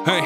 Hey.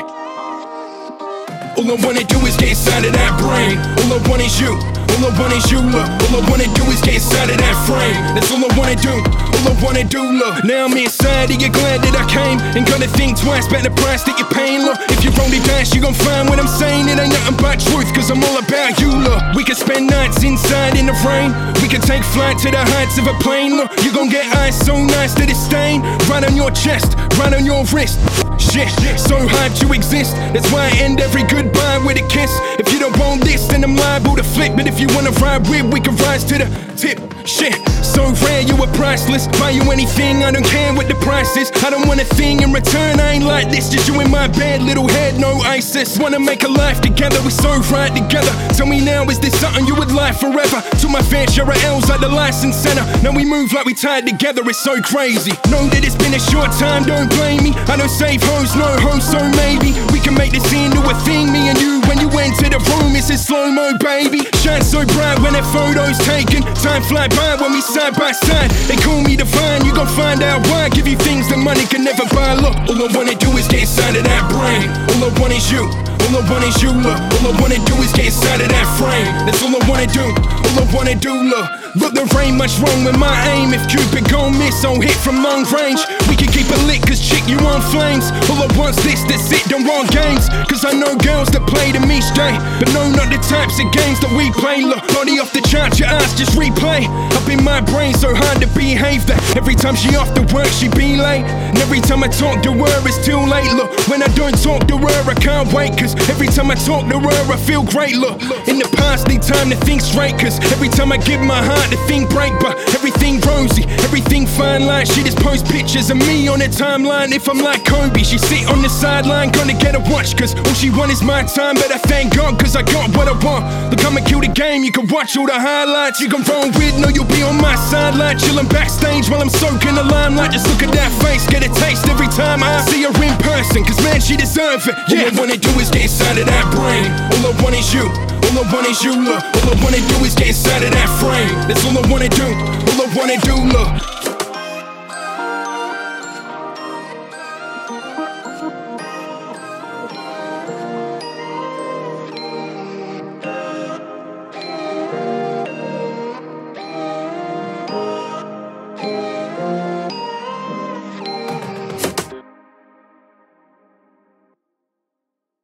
All I wanna do is get inside of that brain. All I want is you. All I want is you, look. All I wanna do is get inside of that frame. That's all I wanna do. All I wanna do, look. Now I'm inside, of you're glad that I came. Ain't gonna think twice about the price that you're paying, look. If you roll the dice, you gon' find what I'm saying. It ain't nothing but truth, cause I'm all about you, look. We can spend nights inside in the rain. We can take flight to the heights of a plane, look. You gon' get eyes so nice that it's stained. Right on your chest, right on your wrist. Shit, shit, so hard to exist. That's why I end every goodbye with a kiss. If you don't want this, then I'm liable to flip. But if you wanna ride with, we can rise to the tip. Shit, so rare, you are priceless. Buy you anything, I don't care what the price is. I don't want a thing in return, I ain't like this. Just you in my bed, little head, no ISIS. Wanna make a life together, we so right together. Tell me now, is this something you would like forever? To my fair share of L's like the license center. Now we move like we tied together, it's so crazy. Know that it's been a short time, don't blame me. I don't save hoes, no hoes, so maybe we can make this into a thing. Me and you, when you enter the room, it's in slow mo, baby. Shine so bright when that photo's taken. Time fly by when we side by side. They call me gon' find out why. Give you things that money can never buy. Look, all I wanna do is get inside of that brain. All I want is you. All I want is you, look. All I wanna do is get inside of that frame. That's all I wanna do. All I wanna do, look. Look, there ain't much wrong with my aim. If Cupid gon' miss on hit from long range, we can you on flames. All I want's this, that's it, don't want games. Cause I know girls that play them each day. But no, not the types of games that we play. Look, body off the chart, your eyes just replay. Up in my brain, so hard to behave that every time she off the work, she be late. And every time I talk to her, it's too late. Look, when I don't talk to her, I can't wait. Cause every time I talk to her, I feel great. Look, in the past, time to think straight. Cause every time I give my heart, the thing break. But everything rosy, everything fine line. She just post pictures of me on the timeline. If I'm like Kobe, she sit on the sideline, gonna get a watch. Cause all she want is my time. But I thank God, cause I got what I want. Look, I'ma kill the game. You can watch all the highlights. You can roll with, no, you'll be on my sideline. Chilling backstage while I'm soaking the limelight. Just look at that face, get a taste every time I see her in person. Cause man, she deserve it. Yeah, all I wanna do is get inside of that brain. All I is you. All I want is you, look. All I wanna do is get inside of that frame. That's all I wanna do. All I wanna do, look.